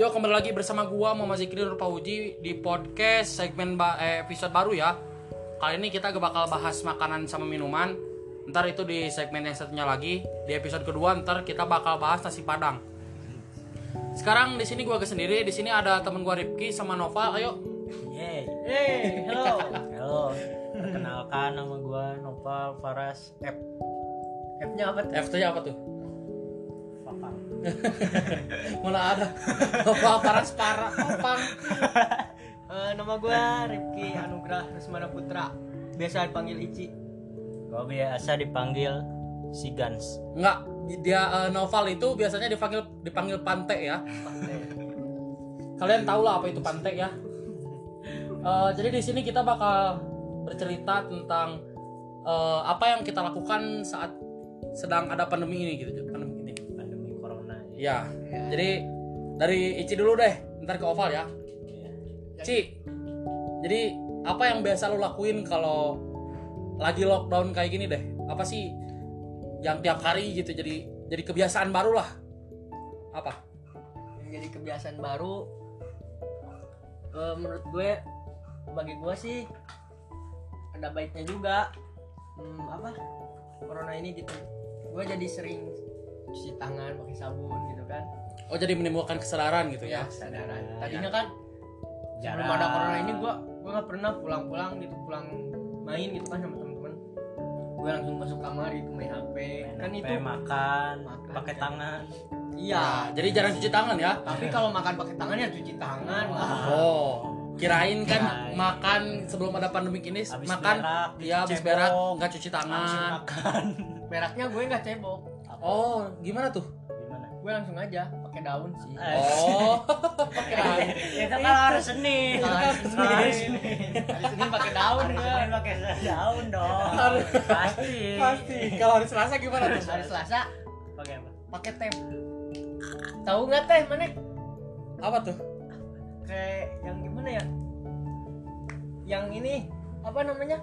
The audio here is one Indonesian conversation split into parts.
Yo kembali lagi bersama gua Muhammad Zikri Nur Pauji di podcast segmen ba- eh, episode baru ya. Kali ini kita bakal bahas makanan sama minuman. Ntar itu di segmen yang satunya lagi. Di episode kedua ntar kita bakal bahas nasi padang. Sekarang di sini gua ke sendiri. Di sini ada temen gua Ripki sama Nova. Ayo. Yeay. Hey, hello. Halo. Perkenalkan nama gua Nopal Faras F. F-nya apa tuh? F nya apa tuh? Mana ada? Nova Paras Para Opang. Eh, nama gua Rifki Anugrah Resmana Putra. Biasa dipanggil Ici. Gua biasa dipanggil si Gans. Enggak, dia eh, Noval itu biasanya dipanggil dipanggil Pante ya. Kalian tahu lah apa itu Pante ya. Eh, jadi di sini kita bakal bercerita tentang eh, apa yang kita lakukan saat sedang ada pandemi ini gitu, corona. ya. Ya. Jadi dari Ici dulu deh, ntar ke Oval ya. Iya. Ci. Jadi apa yang biasa lo lakuin kalau lagi lockdown kayak gini deh? Apa sih yang tiap hari gitu jadi jadi kebiasaan baru lah? Apa? Yang jadi kebiasaan baru eh, menurut gue bagi gue sih ada baiknya juga. Hmm, apa? Corona ini gitu. Gue jadi sering cuci tangan pakai sabun. Oh jadi menimbulkan kesadaran gitu Ya, ya? kesadaran. Tadinya kan sebelum Jarang. ada corona ini gua gua nggak pernah pulang-pulang gitu pulang main gitu kan sama teman-teman gue langsung masuk kamar gitu main HP Main kan HP, itu makan, Makan, pakai kan. tangan. iya Nah, jadi jarang cuci tangan ya? tapi kalau makan pakai tangan ya cuci tangan lah Oh, kirain kan Kirain. makan sebelum ada pandemi ini Habis makan berak, ya habis berak nggak cuci tangan. makan. beraknya gue nggak cebok Oh, gimana tuh? Gimana? gue langsung aja pakai daun sih Oh, kan hari Senin. Kalau hari Senin. Hari Senin. hari Senin pakai daun Senin pakai daun dong. Pasti. pasti. Kalau hari Selasa gimana tuh? hari Selasa Pakai apa? pakai teh tahu nggak teh mana Apa tuh? kayak yang gimana ya yang ini apa namanya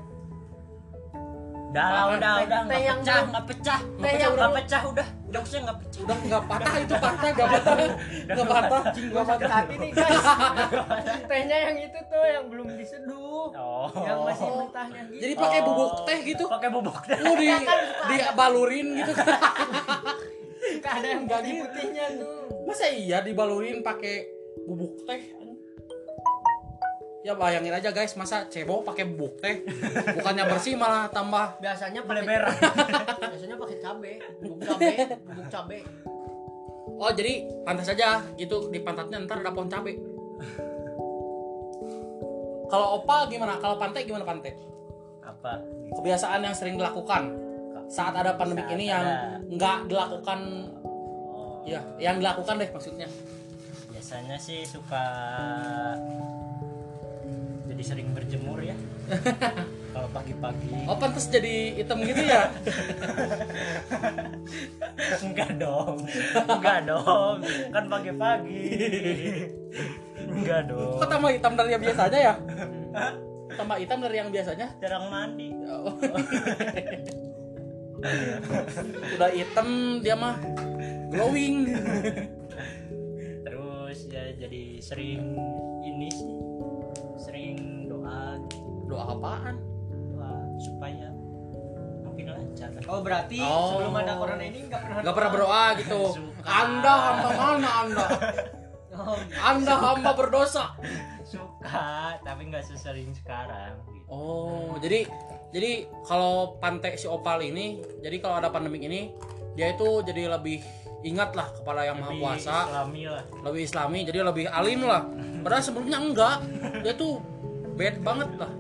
Udah lah, udah, Teh- udah, teh nggak yang pecah, nggak pecah, teh nggak yang pecah, nggak belum- pecah, udah, udah nggak pecah. Udah nggak patah itu patah, nggak patah, nggak patah, nggak sakit patah. hati nih guys tehnya yang itu tuh yang belum diseduh Oh, yang masih mentahnya gitu Jadi pakai bubuk teh gitu? pakai bubuk teh. Lu di dibalurin gitu kan? Nggak ada yang Nggak gitu. putihnya tuh Masa iya dibalurin pakai bubuk teh? Ya bayangin aja guys, masa cebok pakai bubuk teh? Bukannya bersih malah tambah biasanya pakai Beleberan. biasanya pakai cabe bubuk cabe bubuk cabe Oh jadi pantas aja gitu di pantatnya ntar ada pohon cabe. Kalau opa gimana? Kalau pantai gimana pantai? Apa? Kebiasaan yang sering dilakukan saat ada pandemi Saat ini yang ada. nggak dilakukan, Oh, ya yang dilakukan deh maksudnya. biasanya sih suka jadi sering berjemur ya. Kalau pagi-pagi. Oh pantas jadi hitam gitu ya? Enggak dong. Enggak dong. Kan pagi-pagi. Enggak dong. Kok tambah hitam dari yang biasanya ya? Tambah hitam dari yang biasanya? Jarang mandi. Oh. Udah hitam dia mah glowing. Terus ya jadi sering ini sih. Doa apaan? Doa supaya makin lancar. oh berarti Oh. sebelum ada corona ini nggak pernah Gak pernah berdoa gitu. Suka. Anda hamba mana Anda? oh, Anda hamba berdosa. Suka, tapi nggak sesering sekarang gitu. Oh, jadi jadi kalau pantai si Opal ini, jadi kalau ada pandemi ini, dia itu jadi lebih ingat lah kepada yang maha Lebih kuasa, Islami lah. lebih islami, jadi lebih alim lah. Padahal sebelumnya enggak, dia tuh bad banget lah.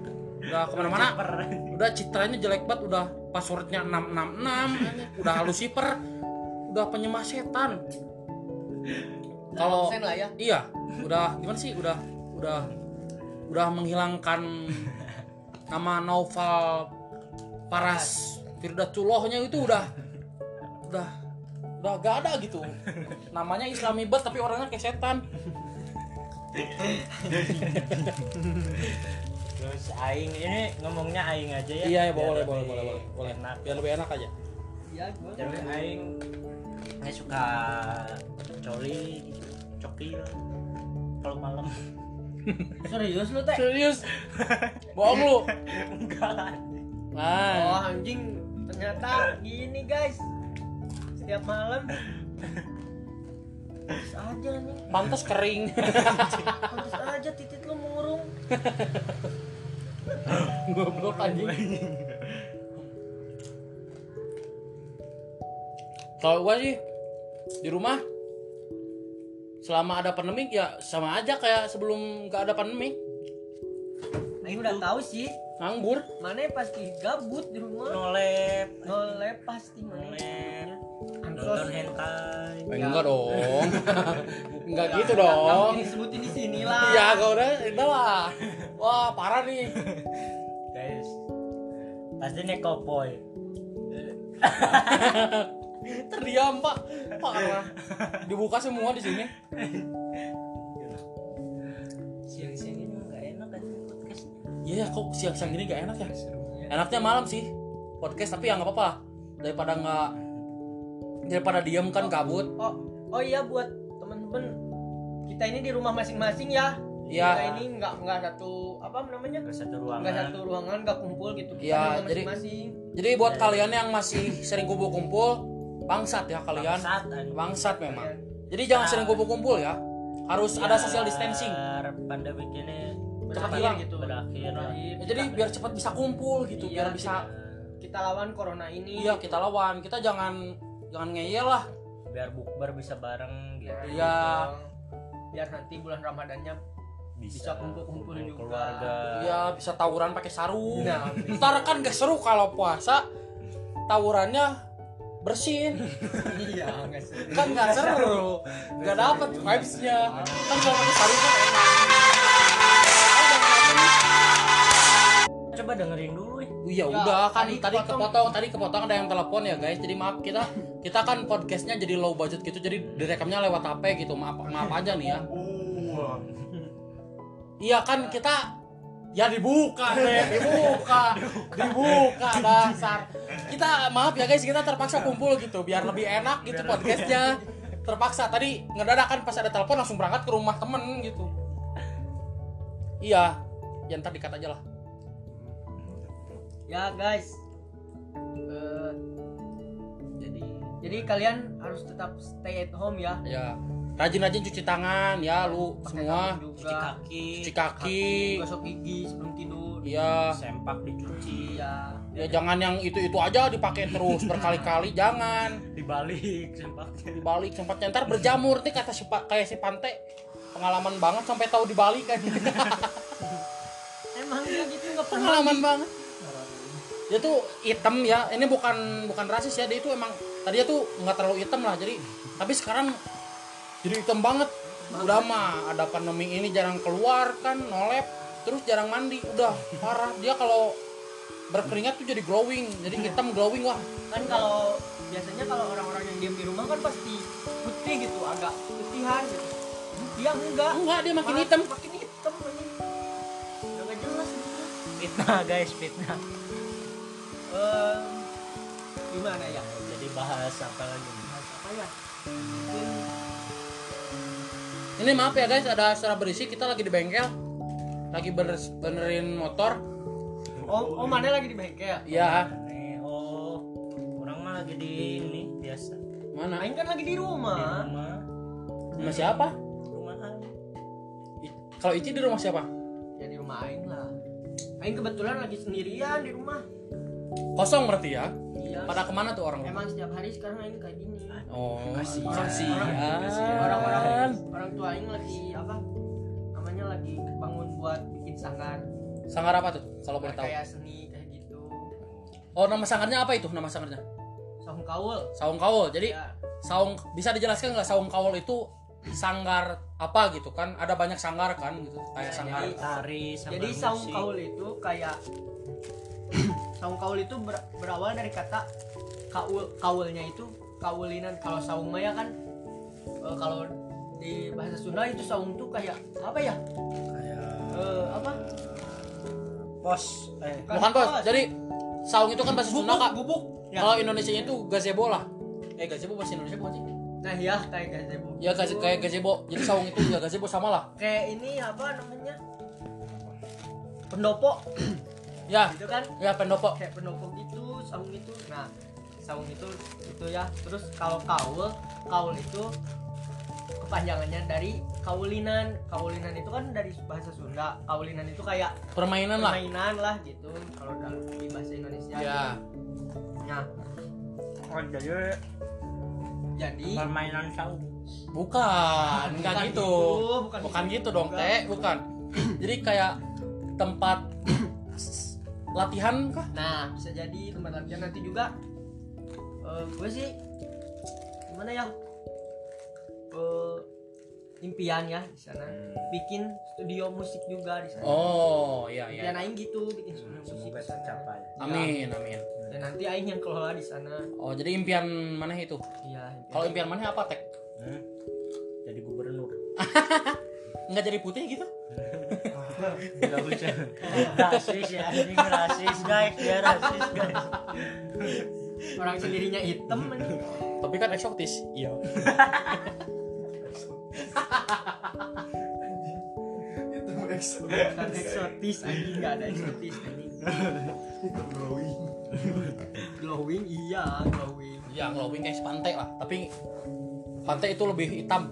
Udah ke mana-mana, udah citranya jelek banget, udah passwordnya 666, udah Lucifer, udah penyembah setan. Kalau ya iya, udah gimana sih? Udah udah udah menghilangkan nama Noval Paras Firdatullohnya itu udah udah udah gak ada gitu. Namanya Islami banget tapi orangnya kayak setan. Terus aing ini ngomongnya aing aja ya. Iya, ya, boleh, boleh, boleh, boleh, boleh. Enak. Biar lebih enak aja. iya gua Tapi aing ini suka coli, gitu, cokil. kalau malam serius lu teh Serius? Bohong lu. enggak oh Nah, anjing ternyata gini guys setiap malam Pantes aja nih pantas kering. Pantes aja titit lu murung Goblok anjing. Kalau gua sih di rumah selama ada pandemik ya sama aja kayak sebelum nggak ada pandemik. Aing udah tahu sih. Nganggur. Mana pasti gabut di rumah. Nolep nolep pasti mana nolep nonton hentai. Eh, enggak dong. Enggak gitu dong. Disebutin di sini lah. Ya kau udah udah lah wah parah nih. Guys pasti nih cowboy. Terdiam pak. Parah. Dibuka semua di sini. Siang-siang ini nggak enak kan? Podcast. Iya kok siang-siang gini gak enak ya? Enaknya malam sih. Podcast tapi ya nggak apa-apa. Daripada nggak daripada diem kan kabut. Oh oh iya buat temen-temen. Kita ini di rumah masing-masing ya Iya. kita ini nggak nggak satu apa namanya? Ke satu nggak ruangan satu ruangan nggak kumpul gitu. Kita Iya, jadi- masing-masing. jadi buat kalian yang masih sering kumpul-kumpul bangsat ya kalian. Bangsat, bangsat memang. Kalian. Jadi jangan sering kumpul-kumpul ya. Harus ada social distancing. pandemi ini Cepat berakhir hilang. gitu. berakhir. Ya, jadi biar cepat bisa kumpul gitu Iya, biar bisa kita lawan corona ini. Iya kita lawan. Kita jangan jangan ngeyel lah. Biar bukber bisa bareng gitu. Iya. biar nanti bulan ramadannya bisa kumpul-kumpul kumpul juga. keluarga. Iya bisa tawuran pakai sarung. Nah, Ntar kan gak seru kalau puasa tawurannya bersin. Iya kan gak seru. Gak dapet vibesnya. Kan kalau pakai sarung kan enak. Coba dengerin dulu ya Oh iya Ya, udah kan tadi tadi kepotong. kepotong tadi kepotong ada yang telepon ya guys. Jadi maaf kita kita kan podcastnya jadi low budget gitu jadi direkamnya lewat HP gitu. Maaf maaf aja nih ya iya kan kita ya dibuka deh dibuka. Dibuka. Dasar. Kita maaf ya guys kita terpaksa kumpul gitu biar lebih enak gitu podcastnya. terpaksa. Tadi ngedadak kan pas ada telepon langsung berangkat ke rumah temen gitu. Iya. Ya ntar dikat aja lah. Ya guys. Eh, jadi jadi kalian harus tetap stay at home ya. Ya rajin-rajin cuci tangan ya lu Pakai semua. cuci kaki. Cuci kaki. Gosok gigi sebelum tidur. Iya. Sempak dicuci iya ya jangan yang itu itu aja dipakai terus berkali-kali jangan. Dibalik sempaknya. Dibalik sempatnya ntar berjamur nih kata si Pak kayak si Pante. Pengalaman banget sampai tahu dibalik kan. Emang gitu nggak pengalaman banget. Dia tuh hitam ya. Ini bukan bukan rasis ya. Dia itu emang tadinya tuh nggak terlalu hitam lah jadi. Tapi sekarang jadi hitam banget. Udah mah ada pandemi ini jarang keluar kan nolep terus jarang mandi. Udah parah. Dia kalau berkeringat tuh jadi glowing jadi hitam glowing wah. Kan kalau biasanya kalau orang-orang yang diam di rumah kan pasti putih gitu agak putihan gitu. Dia enggak. Enggak dia makin Malah hitam. makin hitam anjing. udah nggak jelas gitu. Fitnah guys fitnah. Em, gimana ya? Jadi bahas apa lagi? Bahas apa ya? Mungkin ini maaf ya guys ada suara berisik kita lagi di bengkel. Lagi bener benerin motor. Oh oh mana lagi di bengkel? Ya Nih, oh. Orang mah lagi di ini biasa. Mana? Aing kan lagi di di rumah. Rumah sama siapa? Rumah Aing. Kalau Ici di rumah siapa? Ya di rumah Aing lah. Aing kebetulan lagi sendirian di rumah. Kosong berarti ya iya. Pada ke mana tuh orang? Emang setiap hari sekarang Aing kayak gini. Oh Kasihan. kasihan. Orang-orang orang tua Aing lagi apa namanya lagi bangun buat bikin sanggar sanggar apa tuh kalau boleh tahu? Kayak seni kayak gitu. Oh nama sanggarnya apa itu nama sanggarnya saung kaul. Saung kaul. Jadi ya saung bisa dijelaskan nggak saung kaul itu sanggar apa gitu kan? Ada banyak sanggar kan gitu kayak Ya, sanggar jadi- tari sama jadi saung musik. kaul itu kayak saung kaul itu ber- berawal dari kata kaul kaulnya itu kaulinan. Kalau saung maya kan eh, kalau di bahasa Sunda itu saung tuh kayak apa ya? Kayak Eh, apa? Pos. Eh bukan bos jadi saung itu kan bahasa Sunda kak. gubuk. Ya. Kalau Indonesia itu gazebo lah. Eh gazebo bahasa Indonesia bukan sih? Nah ya kayak gazebo. Ya gaze kayak gazebo. Jadi saung itu ya gazebo sama lah. kayak ini apa namanya? Pendopo Ya, gitu kan ya pendopo. kayak pendopo gitu saung itu nah saung itu itu ya terus kalau kaul kaul itu kepanjangannya dari kaulinan kaulinan itu kan dari bahasa Sunda kaulinan itu kayak Permainan lah. permainan lah gitu kalau dalam di bahasa Indonesia Ya. nah oh jadi jadi permainan saung Bukan, enggak Bukan gitu. gitu, Bukan, bukan gitu gitu dong. Teh, bukan. Jadi kayak tempat latihan kah? Nah, bisa jadi tempat latihan nanti juga eh gue sih gimana ya? Eh impian ya di sana. Bikin studio musik juga di sana. Oh, iya iya. aing gitu bikin studio musik semoga tercapai Amin, amin. Dan nanti aing yang kelola di sana. Oh, jadi impian mana itu? Iya. Kalau impian mana apa, Tek? Hmm? jadi gubernur Enggak jadi putih gitu? Rasis ya anjing rasis guys ya rasis guys orang sendirinya hitam anjing. Tapi kan eksotis. iya Bukan eksotis anjing enggak ada eksotis anjing. glowing iya, glowing. Ya, glowing kayak pantai lah. Tapi pantai itu lebih hitam,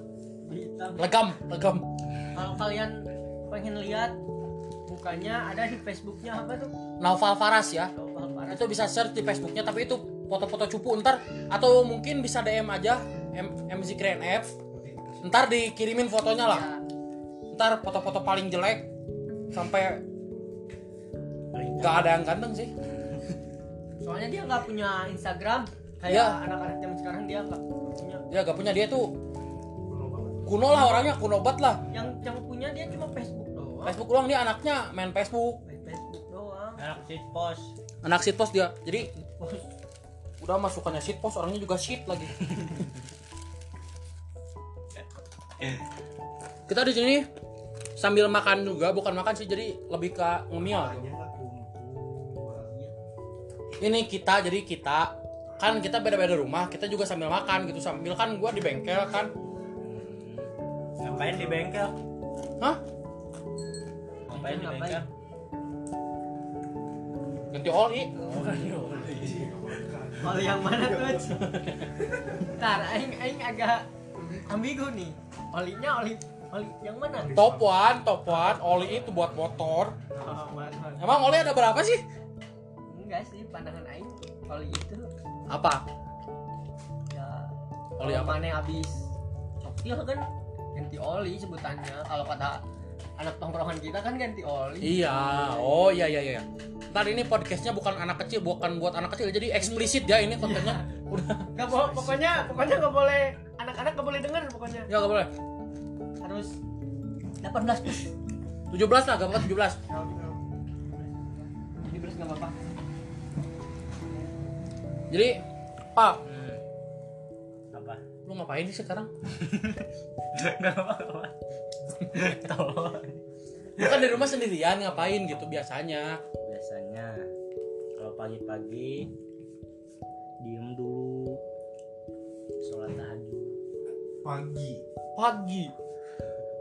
Hitam. legam, legam. Kalau kalian pengen lihat mukanya ada di Facebooknya apa tuh? Naufal Faras ya. Global Paras. Itu bisa search di Facebooknya tapi itu foto-foto cupu ntar atau mungkin bisa DM aja M MZ Grand F. Ntar dikirimin fotonya lah. Ya, Ntar foto-foto paling jelek sampai nggak ada yang ganteng sih. soalnya dia nggak punya Instagram kayak Iya. anak-anak zaman sekarang dia nggak punya. Ya gak punya dia tuh kuno lah orangnya kuno banget lah. Yang yang punya dia cuma Facebook. Facebook doang dia anaknya main Facebook. Main Facebook doang. anak sit pos Anak shitpost dia. Jadi Post. udah masukannya shitpost orangnya juga shit lagi. Kita di sini sambil makan juga, bukan makan sih jadi lebih ke ngemil. gitu. Ini kita jadi kita kan kita beda-beda rumah, kita juga sambil makan gitu sambil kan gua di bengkel kan. ngapain di bengkel Hah? Ngapain di bengkel Ganti oli. Oli yang mana tuh? Ntar, aing aing agak ambigu nih. Olinya oli oli yang mana? Top one, top one, oli itu buat motor. Oh, Emang oli ada berapa sih? Enggak sih, pandangan aing oli itu Apa? ya Oli apa? mana habis cokil kan ganti oli sebutannya. Kalau kata anak tongkrongan kita kan ganti oli. Iya, oh iya iya iya. Ntar ini podcastnya bukan anak kecil, bukan buat anak kecil, jadi eksplisit ya ini kontennya. Udah, Gak boleh, pokoknya pokoknya nggak boleh anak-anak nggak boleh dengar pokoknya ya gak boleh. harus 18 plus. 17 lah, gak apa 17. 17 nggak apa-apa. Jadi, Pak, hmm. apa lu ngapain sih sekarang? nggak apa-apa Lu kan di rumah sendirian, ngapain gitu biasanya? biasanya kalau pagi-pagi diem dulu sholat tahajud pagi Pagi.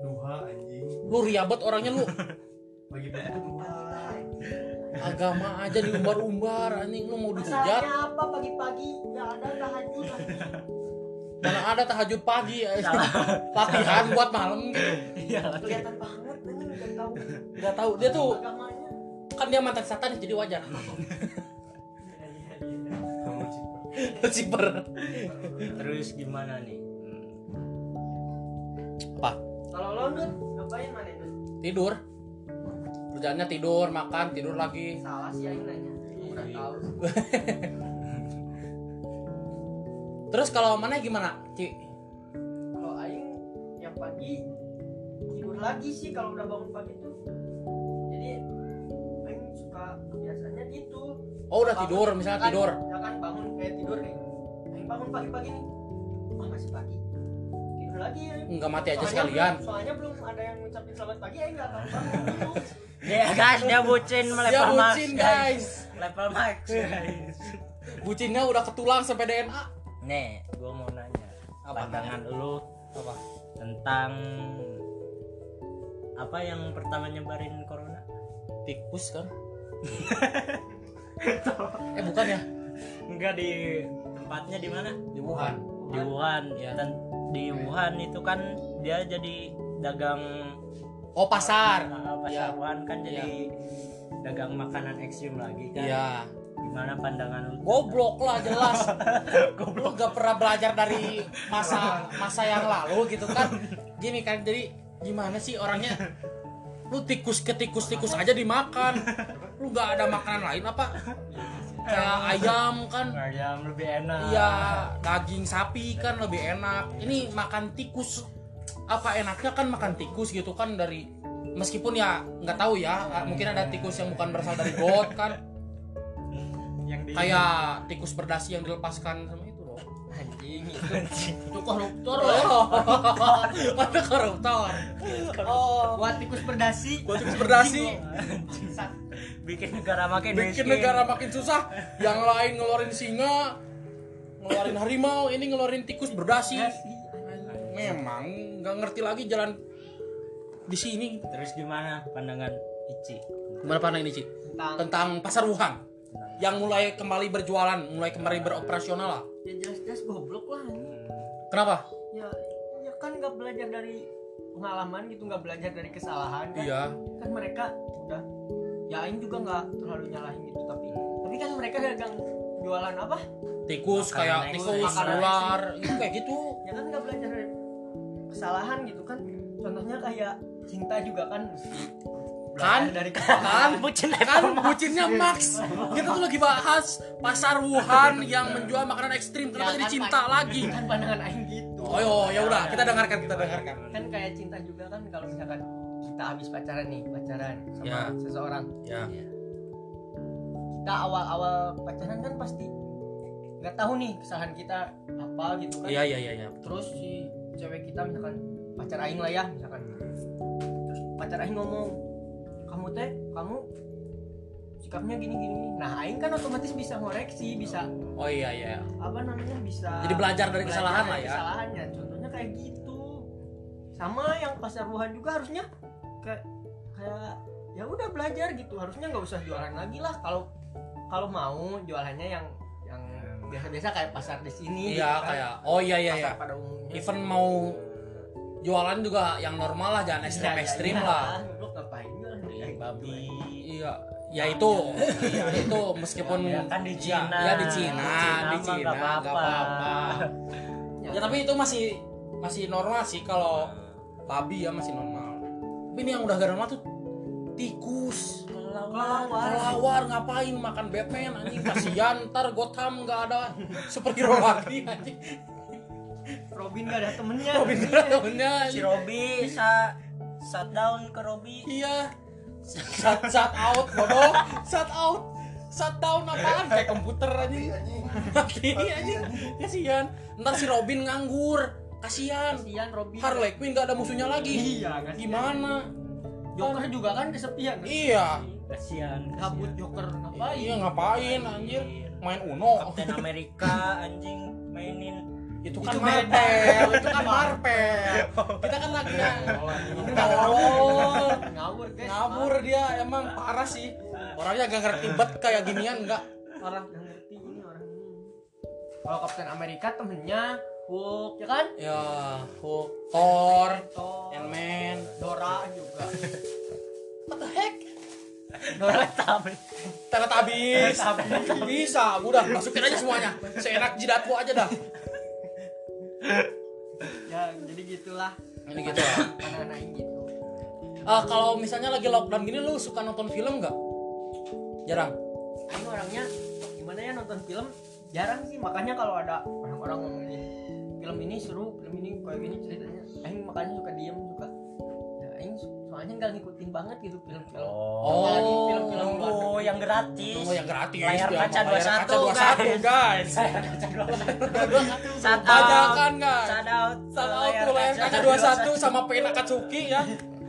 duha anjing Lu riabet orangnya lu. pagi pagi duha Agama aja diumbar-umbar, anjing lu mau dihujat. Masalahnya apa pagi-pagi nggak ada tahajud Mana ada tahajud pagi. Latihan buat malam gitu. iya kelihatan banget ini nggak tahu Gak tahu dia tuh agamanya. kan dia mantan satan jadi wajar. sih Ciper. terus gimana nih Hmm. Apa? Kalau lo Dut, ngapain mana Dut? Tidur. Kerjaannya tidur, makan, tidur lagi. Salah sih Aing nanya. Udah tahu. Terus kalau mana gimana, Ci? Kalau Aing yang pagi tidur lagi sih kalau udah bangun pagi tuh. Jadi Aing suka biasanya gitu. Oh udah tidur, misalnya Kan- tidur. Ya kan bangun kayak tidur nih. Aing bangun pagi-pagi nih. Oh masih pagi. Tidur lagi ya. Nggak mati aja Soalnya sekalian. belum- soalnya belum ada yang ngucapin selamat pagi Aing nggak akan bangun dulu. ya guys dia bucin Dia level max bucin guys. level max guys Bucinnya udah ketulang sampai DNA. Nih gua mau nanya pandangan lu Apa? tentang apa yang pertama nyebarin corona Tikus kan? eh bukan ya? enggak di tempatnya di mana Di Wuhan. di Wuhan Ya. dan di Wuhan itu kan dia jadi dagang Oh pasar. Nah, Ya. pasar Wuhan kan jadi dagang makanan ekstrim lagi kan Iya. Gimana pandangan lu Goblok lah jelas. Lu gak pernah belajar dari masa masa yang lalu gitu kan? Gini kan jadi gimana sih orangnya? Lu tikus ke tikus tikus aja dimakan. Lu gak ada makanan lain apa? Kayak ayam kan? ayam lebih enak Iya, daging sapi kan lebih enak. Ini makan tikus. Apa enaknya kan makan tikus gitu kan dari meskipun ya nggak tahu ya, mungkin ada tikus yang bukan berasal dari got kan. Yang di Kayak tikus berdasi yang dilepaskan sama itu loh. anjing itu koruptor Oh, loh ada koruptor. Oh, buat tikus berdasi buat tikus berdasi bikin negara makin bikin miskin. negara makin susah. Yang lain ngeluarin singa, ngeluarin harimau, ini ngeluarin tikus berdasi. Memang nggak ngerti lagi jalan di sini. terus gimana pandangan Ici Gimana pandangan ini, Ci? tentang Tentang pasar Wuhan yang mulai kembali berjualan, mulai kembali beroperasional lah. ya jelas-jelas goblok lah. Kenapa? ya ya kan nggak belajar dari pengalaman gitu nggak belajar dari kesalahan kan Iya. kan mereka udah ya Aing juga nggak terlalu nyalahin gitu tapi tapi kan mereka dagang jualan apa Tikus Makanan kayak tikus, ular, itu kayak gitu. ya kan nggak belajar dari kesalahan gitu kan contohnya kayak cinta juga kan mesti Kan? dari Kan bucin kan bucinnya Max. Kita tuh lagi bahas pasar Wuhan yang menjual makanan ekstrim. Kenapa Ya jadi kan, cinta lagi? kan pandangan Aing gitu Oh, yo, ya udah, kita dengarkan, kita dengarkan. kan kayak cinta juga kan kalau misalkan kita habis pacaran nih pacaran sama Ya. seseorang Ya. kita awal-awal pacaran kan pasti nggak tahu nih kesalahan kita apa gitu kan Iya, iya, iya, iya. terus si cewek kita misalkan pacar aing lah ya misalkan terus pacar aing ngomong kamu teh kamu sikapnya gini gini gini." nah aing kan otomatis bisa ngoreksi bisa Oh iya, iya. apa namanya bisa Jadi belajar dari belajar kesalahan dari lah ya. kesalahannya contohnya kayak gitu sama yang pasar Wuhan juga harusnya kayak kayak ya udah belajar gitu harusnya nggak usah jualan lagi lah kalau kalau mau jualannya yang yang biasa-biasa kayak pasar di sini Iya, gitu kan. kayak oh iya iya pasar iya. pada umumnya Even mau jualan juga yang normal lah, jangan ekstrim-ekstrim Iya, lah. Babi Iya, ya itu, ya itu meskipun Ya, kan di ya, Cina. ya di Cina, di Di Cina nggak nggak apa-apa. Ya tapi itu masih masih normal sih kalau babi ya masih normal. Tapi ini yang udah gak normal tuh tikus, Kelawar. kelawar ngapain makan Batman anjing kasihan ntar Gotham nggak ada superhero lagi anjing. Robin gak ada temennya Robin gak ada temennya si anjing. Robi sa shutdown ke Robi Iya. Shut, shut out bodoh, shut out. Shut down apaan kayak komputer anjing. Mati anjing. Kasihan. Ntar si Robin nganggur. Kasihan. kasihan Robin Harley Quinn gak ada musuhnya lagi. iya kasihan. Gimana? Joker juga kan kesepian Iya. kasihan kabut Joker ngapain Iya ngapain anjir? Main Uno. Kapten Amerika anjing mainin Itu kan beda. Marvel, itu kan Marvel. Kita kan lagi oh, ngawur guys ngabur dia emang parah sih. Orangnya gak ngerti bet kayak ginian enggak. orang nggak ngerti ini orang ini kalau Kapten Amerika temennya Hulk ya kan Ya, Hulk, Thor, Ant-Man. Dora juga What the heck? Dora tapi Teletubbies. Bisa, udah masukin aja semuanya. Seenak jidatmu aja dah. Ya jadi gitulah Ini gitu ya. aing gitu Ah, kalau misalnya lagi lockdown gini lu suka nonton film nggak? Jarang. aing orangnya gimana ya nonton film jarang sih makanya kalau ada orang-orang ngomongin film ini seru film ini kayak gini ceritanya aing makanya suka diem suka ya aing soalnya nggak ngikutin banget gitu film-film. Apalagi film-film oh yang gratis. Oh yang gratis. Layar ya, kaca layar 21, kaca 21 guys. Shout Bajakan guys. Shout out Shout out layar kaca 21 sama Pena Katsuki ya.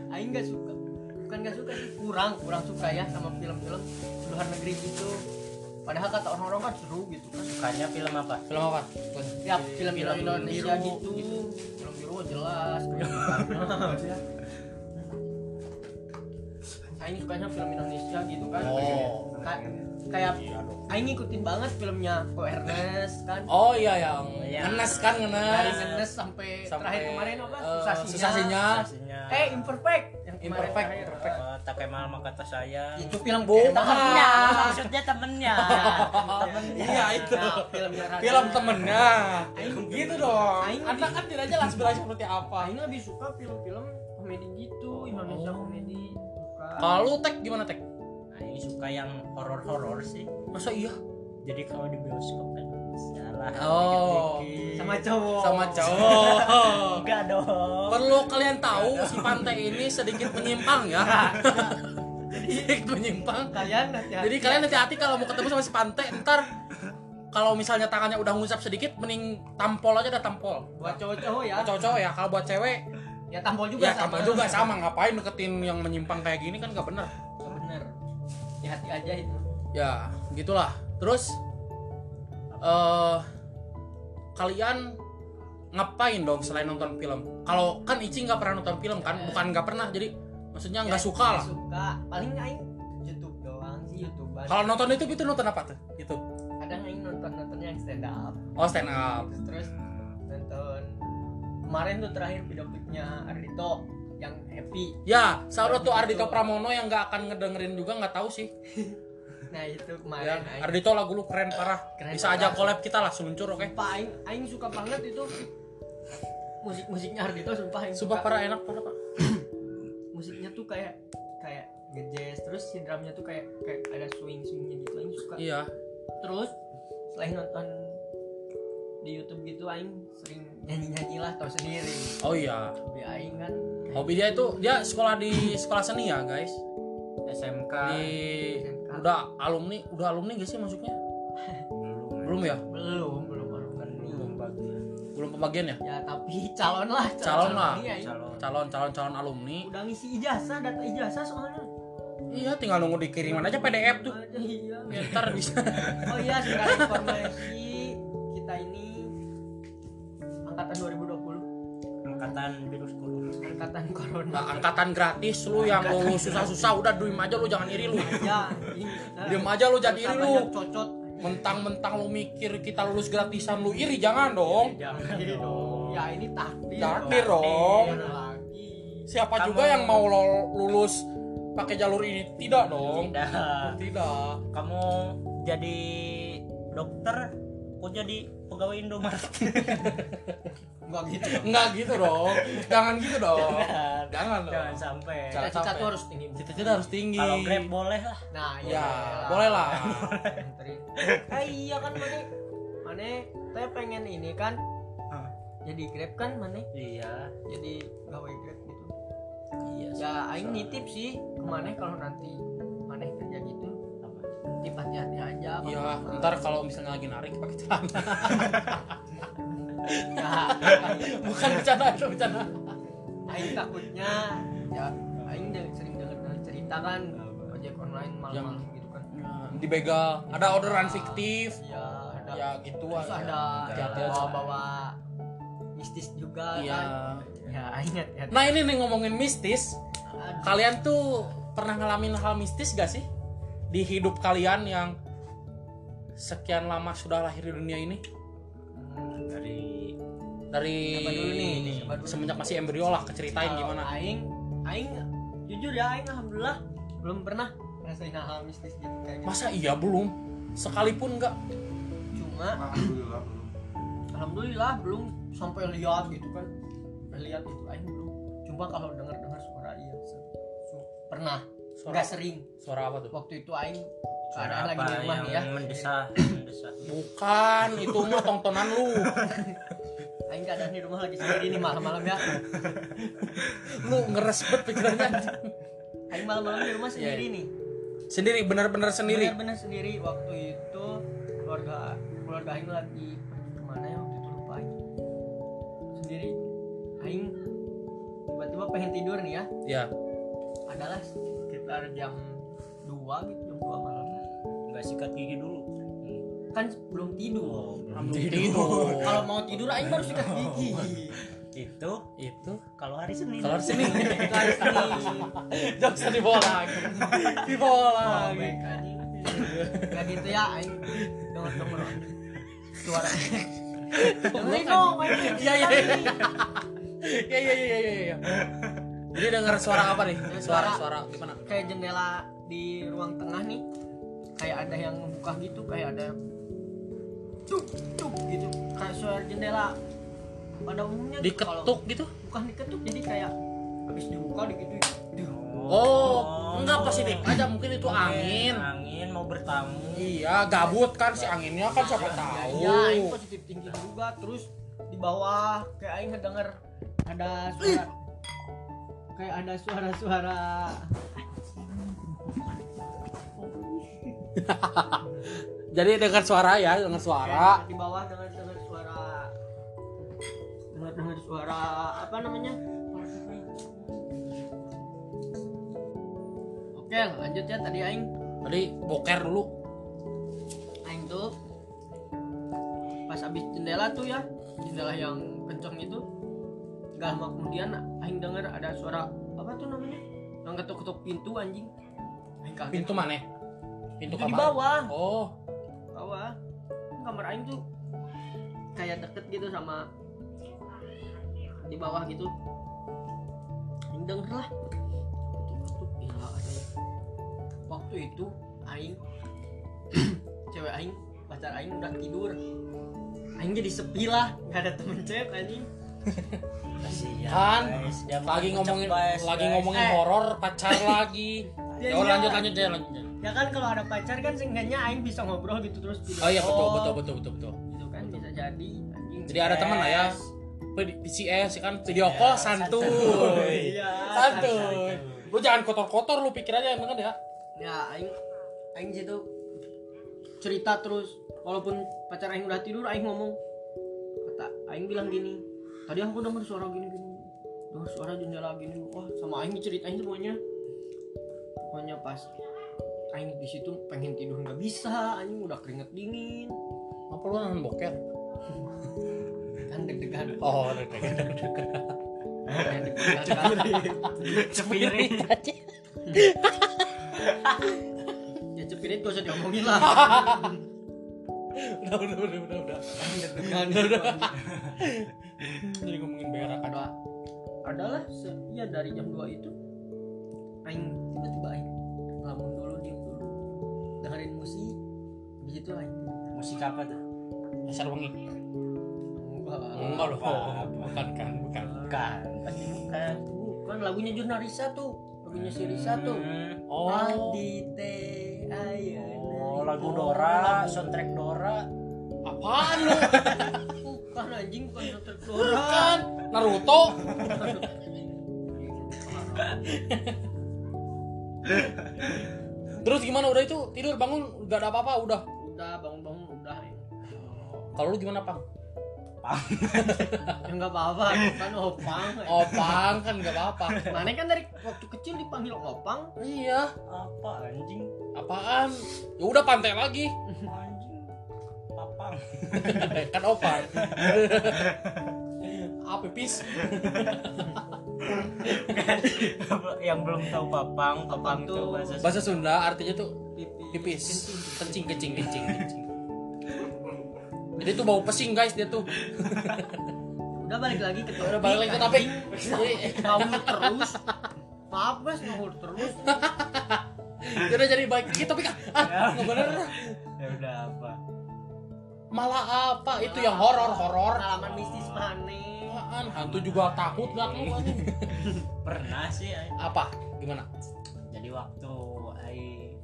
Aing nggak suka. Bukan nggak suka sih. Kurang kurang suka ya sama film-film luar negeri gitu. Padahal kata orang-orang kan seru gitu kan. Sukanya film apa? film apa? Ya film film Film Indonesia biru gitu. film biru jelas Aing sukanya film Indonesia gitu kan oh Ka- kayak Iya. Aing ngikutin banget filmnya Ko Ernest kan oh iya yang Iya. ngenes kan dari ngenes Ernest sampai, Sampai, terakhir kemarin apa eh, susah sinyal. susah-sinyal. Aslinya. eh imperfect yang Imperfect, imperfect. Oh, tak kemal sama kata saya. itu film Bukan. temennya Maksudnya temennya. iya itu Nah, filmnya film temennya Aing- gitu dong anda kan tidak jelas sebenarnya seperti apa Aing lebih suka film-film komedi gitu Indonesia Oh. komedi kalau lu tek gimana tek Nah, ini suka yang horor-horor sih. masa iya Jadi kalau di bioskop kan salah. Oh. dikit-dikit. sama cowok sama cowok Enggak dong. perlu kalian tahu si pantai ini sedikit menyimpang ya sedikit menyimpang kalian hati-hati jadi kalian hati-hati kalau mau ketemu sama si pantai ntar kalau misalnya tangannya udah ngusap sedikit mending tampol aja dah tampol buat cowok-cowok ya cowok ya kalau buat cewek ya tampol juga ya tampol juga sama. Ngapain deketin yang menyimpang kayak gini? Kan gak bener. Bener. Hati-hati aja itu. Ya gitulah. Terus eh kalian ngapain dong selain nonton film? Kalau kan Ici nggak pernah nonton film kan? Bukan nggak pernah. Jadi maksudnya nggak Ya, suka lah. nggak suka. Paling aing YouTube doang sih YouTuber kalau nonton itu itu nonton apa tuh? Itu kadang aing nonton nonton yang stand up. Oh stand up. Terus, kemarin tuh terakhir video klipnya Ardito yang happy. Ya saudara tuh Ardito Pramono yang nggak akan ngedengerin juga nggak tahu sih. Nah itu ya kemarin aing Ardito lagu lu keren parah. Keren bisa parah. aja collab kita lah seluncur oke? Sumpah aing aing suka banget itu. Musik musiknya Ardito sumpah aing sumpah parah enak parah pak. Musiknya tuh kayak kayak ngejazz terus si drumnya tuh kayak kayak ada swing swingnya gitu aing suka. Iya. Terus selain nonton di YouTube gitu aing sering nyanyi nyanyi lah tau sendiri. Oh iya. Hobi aing kan. Hobi dia itu dia sekolah di sekolah seni ya guys? SMK di SMK. udah alumni udah alumni gak sih masuknya? Belum. belum ya? Belum belum belum Kan belum bagian. belum pembagian ya? Ya tapi calon lah Calon lah. ini aing. Calon. calon calon calon alumni. Udah ngisi ijazah data ijazah soalnya. Iya tinggal nunggu dikiriman aja PDF tuh. Iya. Ya, ntar bisa. Oh iya sekarang informasi Angkatan virus corona. angkatan corona. Nah, angkatan gratis lu yang lu susah-susah udah diem aja lu jangan iri lu. Ya diem aja lu jadi iri lu. cocot. Mentang-mentang lu mikir kita lulus gratisan lu iri jangan dong. Jangan Ini dong. ya ini takdir. Takdir dong. Siapa Kamu- juga yang mau lo- lulus pakai jalur ini? Tidak dong. Tidak. tidak. Kamu jadi dokter, kok jadi pegawai Indomaret? enggak gitu Enggak gitu dong. Jangan gitu dong. Jangan. Jangan dong. Jangan sampai. Jangan cita-cita tuh harus tinggi Cita-cita harus tinggi. Kalau Grab boleh lah. nah Ya, boleh lah. Eh iya kan mana mana saya pengen ini kan jadi grab kan mana Iya. jadi gawe grab gitu Iya. ya aing nitip sih ke mana kalau nanti mana kerja gitu Apa? nitip hati-hati aja Iya, ntar kalau misalnya lagi narik pakai celana. ya Bukan bercanda itu bercanda. aing takutnya ya aing de- sering denger denger cerita kan ojek online malam-malam gitu kan Ya, dibegal, ada orderan fiktif. ya ada Ya gitu terus ada Hati-hati aja. bawa-bawa mistis juga Iya. kan ya aing hati-hati Nah, ini nih ngomongin mistis. Aduh. Kalian tuh pernah ngalamin hal mistis gak sih di hidup kalian yang sekian lama sudah lahir di dunia ini? Hmm, Dari Dari Siapa dulu nih? Siapa dulu? semenjak masih embrio lah, keceritain Kalau gimana? Aing, aing jujur ya aing alhamdulillah belum pernah ngerasain hal mistis gitu kayak gitu. Masa iya belum? Sekalipun enggak? Cuma Alhamdulillah belum. alhamdulillah belum sampai lihat gitu kan. Sampai lihat itu aing belum. Cuma kalau dengar-dengar suara iya pernah. Suara, Enggak sering. suara apa tuh? Waktu itu aing suara keadaan lagi di rumah yang nih ya. mendesah, mendesah. Bukan, itu mah tontonan lu. Aing keadaan di rumah lagi sendiri nih malam-malam ya. Lu ngeres banget pikirannya. Aing malam-malam di rumah sendiri Iya. nih. Sendiri, benar-benar sendiri. benar-benar sendiri waktu itu keluarga keluarga aing lagi ke mana ya waktu itu lupa aing sendiri aing tiba-tiba pengen tidur nih ya Ya, adalah sekitar jam 2 gitu jam 2 malam nggak sikat gigi dulu kan belum tidur belum tidur. kalau mau tidur aing baru sikat gigi itu Itu kalau hari Senin kalau sini Guys, nih jokes dibawa lagi. Dibawa Oh, lagi. baik, anjing. Gak gitu ya aing denger denger suara aing Iya iya iya. Iya iya iya iya iya. Jadi dengar suara apa nih? Suara suara gimana? kayak jendela di ruang tengah nih kayak ada yang membuka gitu kayak ada cuk cuk gitu. Kayak suara jendela pada umumnya tuh kalau- Diketuk gitu? bukan diketuk jadi kayak habis dibuka gitu Oh, enggak positif aja mungkin itu angin. angin mau bertamu. Iya, gabut kan si anginnya kan siapa tahu. ya aing positif tinggi juga. Terus di bawah kayak aing ngedenger ada suara kayak ada suara-suara Jadi dengar suara ya, dengar suara. Di bawah dengar dengar suara dengar dengar suara apa namanya oke lanjut ya tadi aing Tadi boker dulu. aing tuh pas habis jendela tuh ya jendela yang kenceng itu gak lama kemudian aing denger ada suara apa tuh namanya yang ketuk-ketuk pintu anjing aing kaget Pintu mana? Pintu di kamar. bawah Oh, kamar aing tuh kayak deket gitu sama di bawah gitu aing denger lah gila aing waktu itu aing cewek aing pacar aing udah tidur aing jadi sepi lah nggak ada temen cewek anjing kasihan Kan, lagi ngomongin lagi guys. ngomongin Eh. horor pacar lagi. Ya, Ya, oh, iya. lanjut lanjut aja lanjut. aja. ya kan kalau ada pacar kan seenggaknya aing bisa ngobrol gitu terus video Oh iya betul call, betul betul betul betul. gitu kan bisa jadi anjing Jadi ada teman lah ya. PCS kan video Iya, call santuy. iya Santuy. Lu jangan kotor-kotor lu pikir aja emang kan ya. ya aing aing situ cerita terus walaupun pacar aing udah tidur aing ngomong kata aing bilang gini tadi aku denger suara gini gini denger suara jendela gini wah sama aing ceritain semuanya pokoknya pas aing di situ pengen tidur nggak bisa anjing udah keringet dingin. Apa lu nonton boker? kan deg-degan. Oh, deg-degan. Cepirit ya cepirit gak usah diomongin lah. Udah udah udah udah udah. deg-degan. Gitu, anjing. Jadi ngomongin berak. Ada adalah ya dari jam 2 itu aing musik habis itu musik apa tuh Dasar wangi. enggak Enggak loh. Apa? Bukan kan, bukan. bukan pasti bukan bukan lagunya Juna Risa tuh lagunya si Risa tuh Hmm. Oh. Adite ayo oh lagu Dora soundtrack Dora Apaan lu? bukan anjing bukan Dr. Dora Kan Naruto. Terus gimana udah itu tidur bangun gak ada apa-apa udah. udah bangun-bangun udah ya Kalau lu gimana pang? ya nggak apa-apa kan opang Opang kan gak apa-apa. mana kan dari waktu kecil dipanggil opang Iya. apa anjing Apaan? Ya udah pantai lagi. anjing papang kan opang. Apa pis? yang belum tahu papang papang tuh? itu bahasa Bahasa Sunda artinya tuh pipis. Kencing kencing kencing kencing. Jadi tuh bau pesing guys dia tuh. udah balik lagi ke Udah topik balik lagi ke topik. ngawur terus maaf guys ngawur terus Ya udah jadi baik kita topik ah. Ah, nggak bener. ya udah apa Malah apa? Itu yang horor horor. pengalaman mistis mana Apaan? Hantu juga takut gak lu pernah sih Ai. Apa? Gimana? jadi waktu Ai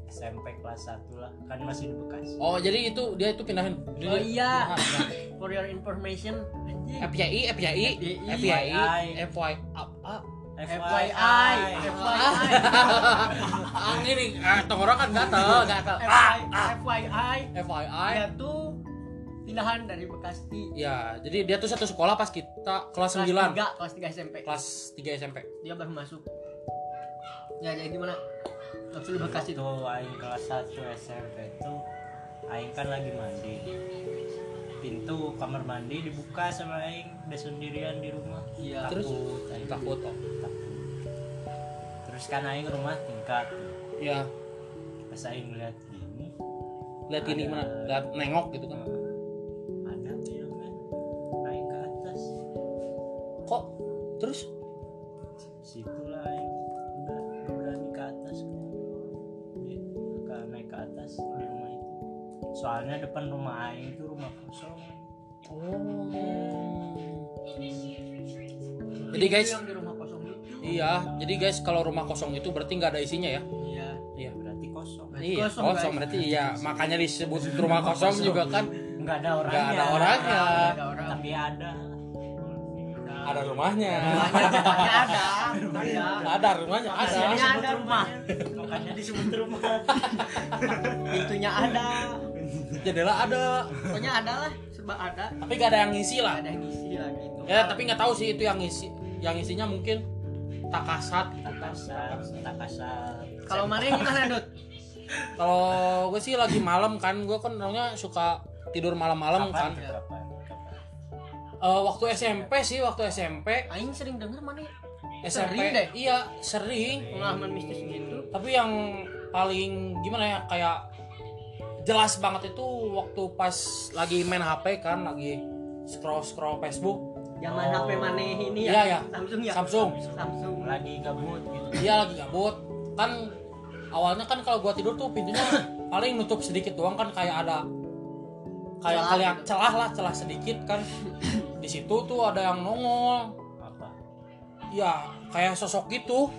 SMP kelas 1 lah kan masih di Bekasi Oh jadi itu dia itu pindahin. Oh iya Ah, iya. for your information FYI, FYI, FYI. FYI, FYI? FYI FYI Ah, ah, tenggorokan gatel, gatel. FYI FYI. dia tuh pindahan dari Bekasi Ya, jadi dia tuh satu sekolah pas kita kelas 9. kelas 3 kelas 3 SMP Kelas 3 SMP. dia baru masuk. Ya jadi gimana? Waktu di Bekasi waktu aing kelas 1 SMP itu aing kan lagi mandi. Pintu kamar mandi dibuka sama aing udah sendirian di rumah. Iya. Terus? takut aing. Takut oh. Takut. Terus kan aing rumah tingkat tuh. ya pas aing ngeliat gini lihat ini mana lihat nengok gitu kan guys. Yang di rumah kosong itu. iya jadi guys kalau rumah kosong itu berarti nggak ada isinya ya? Iya. iya. berarti kosong. Iya kosong, kosong berarti iya. Makanya disebut rumah kosong juga kan? Nggak ada orangnya. Nggak ada orangnya. Ada orang. tapi ada. Ada rumahnya. Rumahnya rumahnya ada. Ada. ada. Rumahnya ada ada. rumah. Makanya disebut rumah. Pintunya ada. jendela ada. Pokoknya ada lah, serba ada. tapi gak ada yang ngisi lah. Ada yang isi lah gitu. ya tapi nggak tahu sih itu yang ngisi yang isinya mungkin tak kasat tak kasar tak kasar Kalau mana yang gimana, Dut? kalau gue sih lagi malam kan gue kan orangnya suka tidur malam-malam kan. Kapan? Eh, waktu SMP sih waktu SMP Aing sering denger mana SMP Sering deh. iya sering. Pengalaman mistis gitu. tapi yang paling gimana ya kayak jelas banget itu waktu pas lagi main HP kan lagi scroll scroll Facebook Zaman Oh. HP mana ini Iya, ya? iya. Samsung ya? Samsung Samsung. lagi gabut gitu dia lagi gabut kan awalnya kan kalau gua tidur tuh pintunya paling nutup sedikit doang kan kayak ada kayak Celah kalian gitu. celah lah celah sedikit kan di situ tuh ada yang nongol apa ya kayak sosok gitu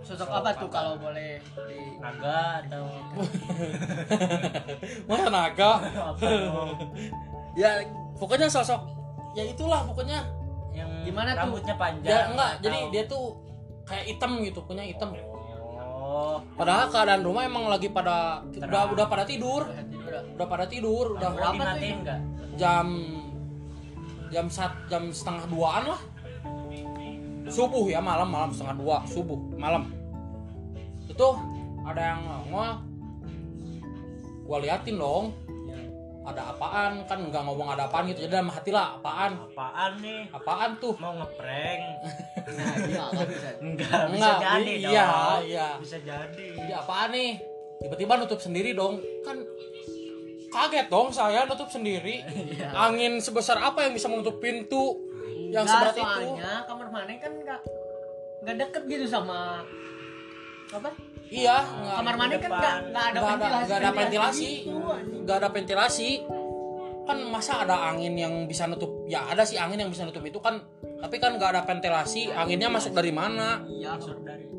Sosok apa tuh kalau boleh di naga atau masa naga ya pokoknya sosok ya itulah pokoknya yang Gimana tuh? rambutnya panjang ya enggak atau- jadi dia tuh kayak hitam gitu punya hitam. Oh. Padahal keadaan rumah emang lagi pada udah Terang. udah pada tidur. Boleh tidur dah. udah pada tidur udah berapa tuh jam jam sat jam setengah duaan lah. Subuh ya malam malam setengah dua subuh malam. Itu ada yang nongol. Gua liatin dong ada apaan? Kan nggak ngomong ada apaan gitu. Jadi dalam hati lah apaan? Apaan nih? Apaan tuh? Mau ngeprank? Nah, iya bisa. enggak bisa Enggak, jadi i- dong. iya, iya. bisa jadi. Jadi apaan nih? Tiba-tiba nutup sendiri dong. Kan kaget dong saya nutup sendiri. Iya. angin sebesar apa yang bisa menutup pintu yang Enggak, seberat itu? soalnya kamar mana kan enggak enggak deket gitu sama apa? Iya nggak Kamar mandi kan enggak enggak ada ventilasi. nggak ada ventilasi. gitu, anjing. nggak ada ventilasi. Kan masa ada angin yang bisa nutup? Ya ada sih angin yang bisa nutup itu kan. Tapi kan nggak ada ventilasi. Anginnya masuk dari mana? Iya, masuk dari mana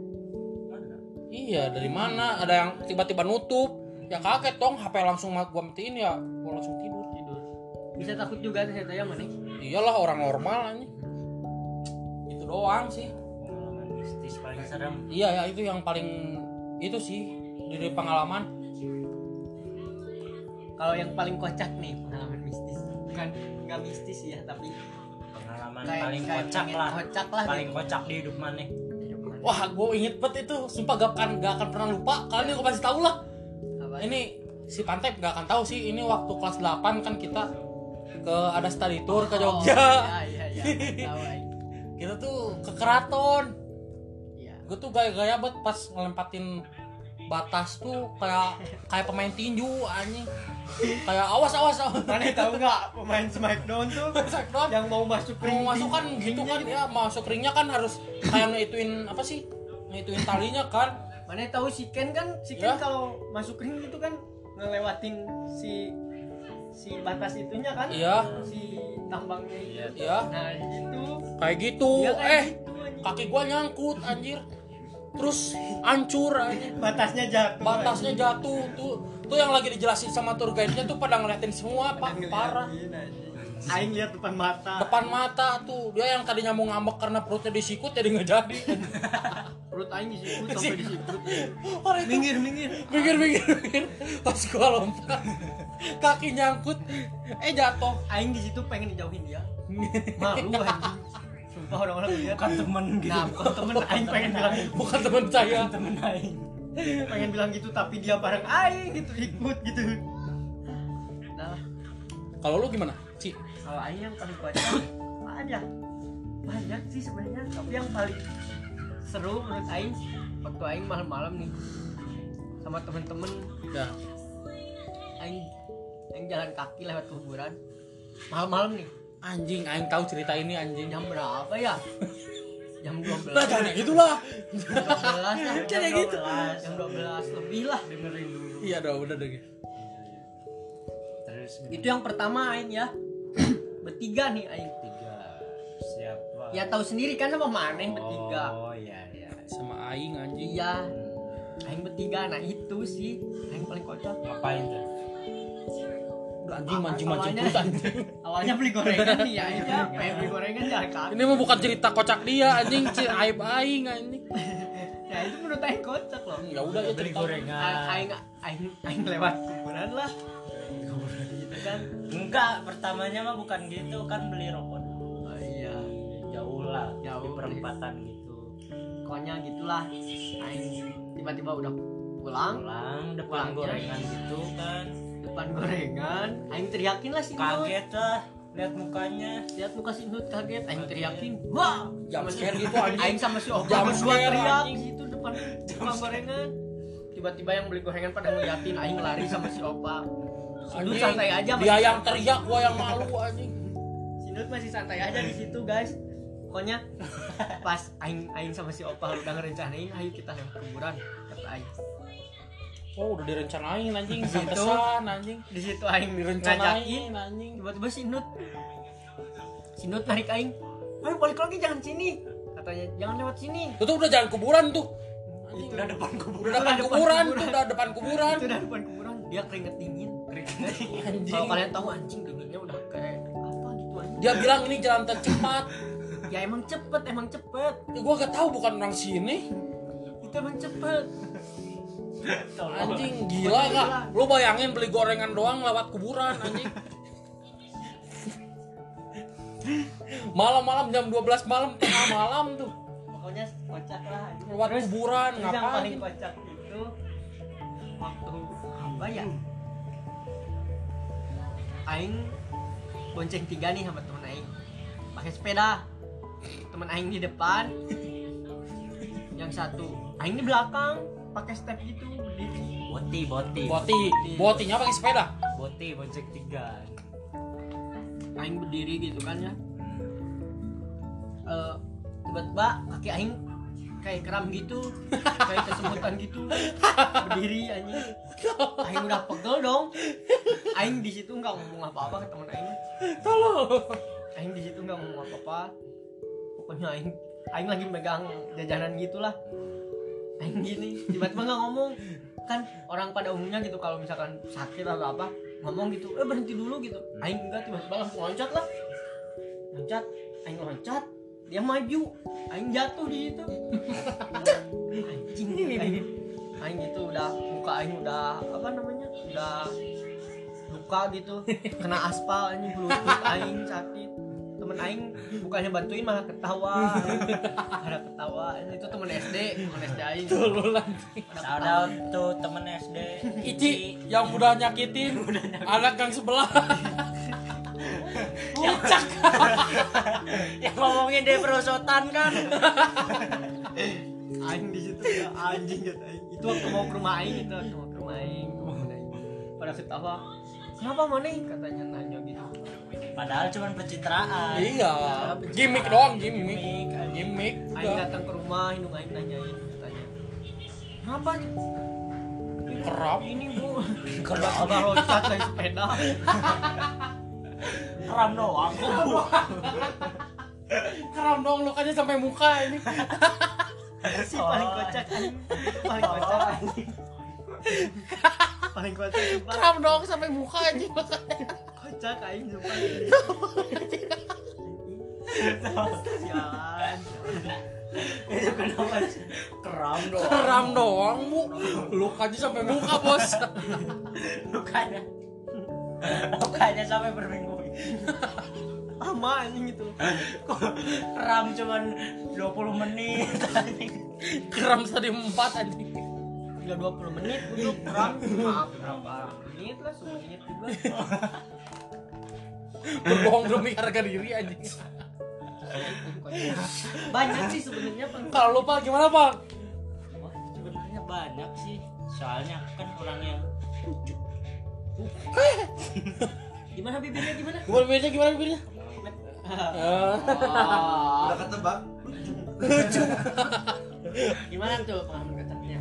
iya dari mana? Ada yang tiba-tiba nutup. Ya kaget dong. HP langsung gua matiin ya. Gua langsung tidur. Tidur. Bisa takut juga saya tanya mana? iyalah orang normal ini itu doang sih. Pengalaman mistis paling serem. Iya ya itu yang paling itu sih dari pengalaman Kalau yang paling kocak nih pengalaman mistis. Bukan enggak mistis ya, tapi pengalaman Kayak- paling kayak kocak lah kocak lah paling gitu. kocak di hidup mana wah gue inget banget itu sumpah gak akan gak akan pernah lupa kalian gue pasti tahu lah apa? ini si Pantai gak akan tahu sih ini waktu kelas 8 kan kita ke ada study tour ke Oh, Jogja iya iya iya. Kita tuh ke keraton. Gue tuh gaya-gaya banget pas ngelempatin batas tuh kayak kayak pemain tinju anjing. Kayak awas awas awas. Mana tahu nggak pemain Smackdown tuh? Smackdown. yang mau masuk ring mau masuk kan gitu kan ya masuk ringnya kan harus kayak ngituin apa sih? Ngituin talinya kan. Mana tahu si Ken kan? Si Ken Ya. kalau masuk ring itu kan ngelewatin si si batas itunya kan? Iya. Si tambangnya Iya. Nah gitu. kayak gitu. Iya kayak eh gitu. Kaki gua nyangkut anjir terus hancur anjir batasnya jatuh. batasnya jatuh tuh tuh yang lagi dijelasin sama tour guide-nya tuh pada ngeliatin semua pak parah. Aing lihat depan mata. depan mata tuh dia yang tadinya mau ngambek karena perutnya disikut jadi nggak jadi Perut aing disikut sampai disikut. Orang itu Minggir minggir. mikir mikir mikir pas gua lompat kaki nyangkut eh jatuh Aing di situ pengen dijauhin dia. Malu anjing. Sumpah orang-orang lihat bukan temen gitu. Nah bukan temen aing pengen bilang bukan teman saya. Temen aing. Pengen bilang gitu tapi dia bareng aing gitu ikut gitu. Nah. Kalau lu gimana Ci? Kalau aing yang paling kocak banyak. Banyak sih sebenarnya tapi yang paling seru menurut aing waktu aing malam-malam nih sama temen-temen. Ya. Aing aing jalan kaki lewat kuburan. Malam-malam nih anjing aing tahu cerita ini anjing. Jam berapa ya? Jam 12 lah jangan gitu lah 12 lah Jangan gitu. jam 12 lebih lah dengerin dulu. Iya dong udah deh terus itu yang pertama aing ya. Bertiga nih aing. Tiga. Siapa ya tahu sendiri kan sama maneh bertiga. Oh iya iya. Sama aing anjing. Iya. Aing bertiga. Nah itu sih. Aing paling kocak. Ngapain tuh udah anjing mancing mancing terus anjing. Awalnya beli gorengan nih ya. Ya pengen beli gorengan jalan kaki ini mah bukan cerita kocak dia anjing. Aib aing anjing. Ya itu menurut aing kocak loh. Ya udah ya beli gorengan. Aing aing aing lewat kuburan lah. Gitu kan? Enggak pertamanya mah bukan gitu. Kan beli rokok oh, iya. Jauh lah Jauh, di perempatan gitu. Pokoknya gitulah. Aing tiba-tiba udah pulang. Pulang depan Pulangnya. gorengan gitu kan depan gorengan. Aing teriakin lah si kaget lah lihat mukanya. Lihat muka si Nut kaget. Aing teriakin wah jam Sama si- scare gitu aing sama si Jam berdua teriak di situ depan gorengan. Tiba-tiba yang beli gorengan pada ngeliatin aing lari sama si Opa si Nut Anjing, santai aja dia masih- yang teriak gua yang malu anjing. Si Nut masih santai aja di situ guys. Pokoknya pas aing aing sama si Opa udah ngerencanain ayo kita yang kuburan kata aing oh udah direncanain anjing. Di situ. pantesan anjing. Di situ aing direncanain anjing. tiba-tiba si Nut. Si Nut narik aing. Ayo balik lagi jangan sini. Katanya jangan lewat sini. Itu tuh udah jalan kuburan tuh. Itu udah depan kubur udah depan kuburan kuburan. tuh udah depan kuburan. itu udah depan kuburan. Dia keringet dingin. Anjing kalau kalian tahu anjing dinginnya udah kayak apa gitu anjing. Dia bilang ini jalan tercepat. Ya emang cepet emang cepet. Ya, gua gak tahu bukan orang sini. Itu emang cepet anjing gila gak lu bayangin beli gorengan doang lewat kuburan anjing. Malam-malam jam 12 malam. Tengah malam tuh. Pokoknya kocak lah anjing. lewat Terus- kuburan Terus yang paling ngapain kocak itu waktu apa ya? Aing bonceng tiga nih sama temen Aing. Pakai sepeda. Temen Aing di depan. Yang satu Aing di belakang pakai step gitu berdiri. Boti boti. Boti. Botinya pakai sepeda? Boti bonceng tiga. Aing berdiri gitu kan ya. Eh, tiba-tiba kaki Aing kayak kram gitu kayak kesemutan gitu. Berdiri anjing. Aing udah pegel dong. Aing di situ nggak ngomong apa-apa ke temen Aing. Tolong. Aing di situ nggak ngomong apa-apa. Pokoknya Aing Aing lagi megang jajanan gitulah Aing gini tiba-tiba nggak ngomong. Kan orang pada umumnya gitu kalau misalkan sakit atau apa ngomong gitu eh berhenti dulu gitu. Aing enggak tiba-tiba langsung loncat lah. Loncat Aing loncat dia maju. Aing jatuh di situ. Anjing. Aing Aing gitu udah muka Aing udah apa namanya udah luka gitu. Kena aspal anjing lutut Aing sakit temen Aing bukannya bantuin malah ketawa. Ada ketawa. Itu temen SD temen SD Aing. Shout out tuh temen SD Ici yang udah nyakitin anak yang sebelah. Kocak yang ngomongin dia perosotan kan. Aing di situ ya anjing gitu Aing. itu waktu mau ke rumah Aing itu waktu mau ke rumah Aing. Ke rumah Aing. pada ketawa kenapa mana katanya nanya padahal cuma pencitraan. Iya. Gimmick doang gimmick. Gimmick Aing udah datang ke rumah hidung Aing nanyain katanya kenapa kerap. Ini bu. Kerja abah loncat dari sepeda. Keram doang keram dong lukanya sampai muka ini. Si paling kocak Aing Itu paling kocak paling kocak keram dong sampai muka aja kocak Aing sumpah sialan itu kenapa sih? keram doang keram doang bu lukanya sampai muka bos. Lukanya. Lukanya sampai berminggu lama anjing itu. Kram cuman 20 menit. Kram tadi empat anjing. nggak 20 menit duduk kurang maaf berapa menit lah semenit juga Berbohong demi harga diri anjing. banyak sih sebenarnya Bang. Kalau lupa gimana, Bang? Wah, sebenarnya banyak sih. Soalnya kan orang yang lucu. gimana bibirnya gimana Gimana bibirnya? Gimana bibirnya? Ah, Udah ketebak. gimana tuh pengalaman kocaknya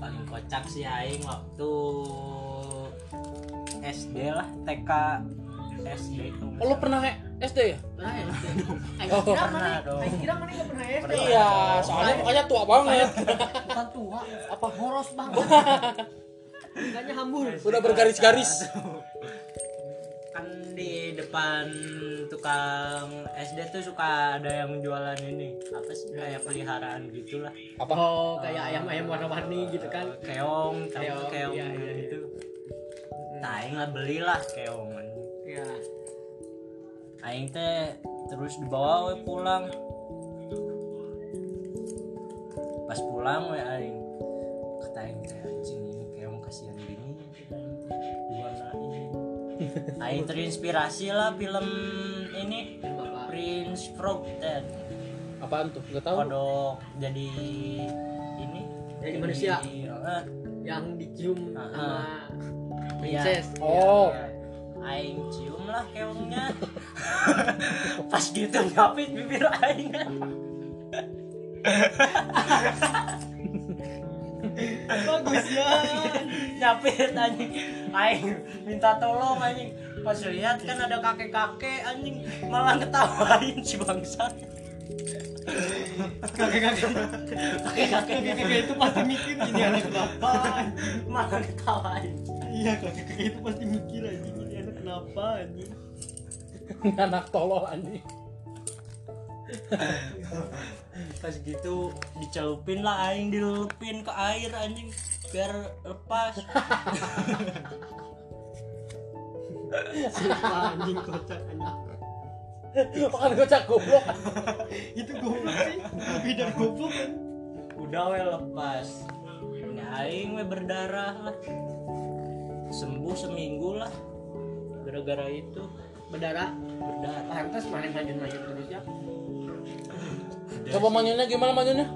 Paling kocak sih aing waktu SD lah, TK SD. Oh, lu pernah SD ya? pernah ya Oh, kira pernah dong. Kira mana pernah SD Iya, soalnya makanya tua banget. bukan tua apa boros banget Mukanya hambur Udah bergaris-garis. kan di depan tukang SD tuh suka ada yang jualan ini apa sih kayak peliharaan gitulah Apa? oh kayak ayam-ayam warna-warni gitu kan keong tahu Keong, keong iya, iya, iya. gitu nah aing lah belilah keong ya aing teh terus dibawa we pulang pas pulang we aing kata aing teh anjing ini keong kasihan gini diwarnain aing terinspirasi lah film ini Prince Frog teh Apaan tuh? Enggak tahu. kodok jadi ini Jadi manusia. eh, yang dicium Ah, sama iya. princess Oh. Aing cium lah keongnya. Pas gitu nyapit bibir aing. Bagus ya. Nyapit anjing. Aing minta tolong anjing. Pas lihat kan ada kakek-kakek anjing malah ketawain si bangsa. Kakek-kakek. Kakek-kakek. Kakek itu pasti mikir ini anak kenapa malah ketawain iya kakek-kakek itu pasti mikir anjing kenapa anjing? Anak tolol anjing. pas gitu dicelupin lah aing dilupin ke air anjing. Biar lepas. Sumpah anjing kocak anjing. Makan kocak goblok. itu goblok sih. Lebih dari goblok kan? Udah we lepas. Ini aing we berdarah lah. Sembuh seminggu lah gara-gara itu. Berdarah? Berdarah. Pantas mana maju-maju terus ya. Coba manyunnya gimana manyunnya?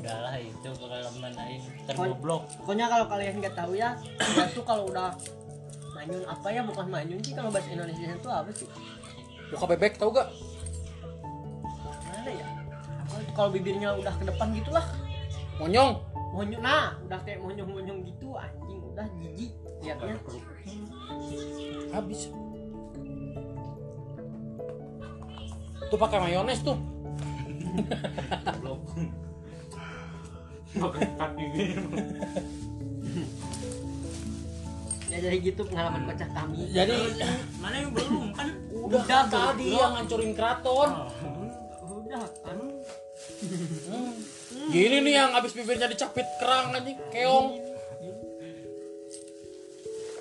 udahlah itu pengalaman aing tergoblok. pokoknya kalau kalian nggak tahu ya dia tuh kalau udah manyun apa ya bukan manyun sih kalau bahasa Indonesia itu apa sih? Buka bebek tahu gak? mana ya? Itu kalau bibirnya udah ke depan gitulah. Monyong. monyong nah udah kayak monyong-monyong gitu anjing udah jijik liatnya Habis. Tuh pakai mayones tuh. ya jadi gitu pengalaman kocak kami Jadi mana yang belum kan udah kan tadi yang ngancurin keraton. udah kan Hmm. Gini nih yang habis bibirnya dicapit kerang anjing, keong.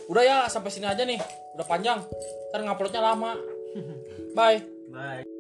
Udah ya, sampai sini aja nih. Udah panjang. Ntar nguploadnya lama. Bye. bye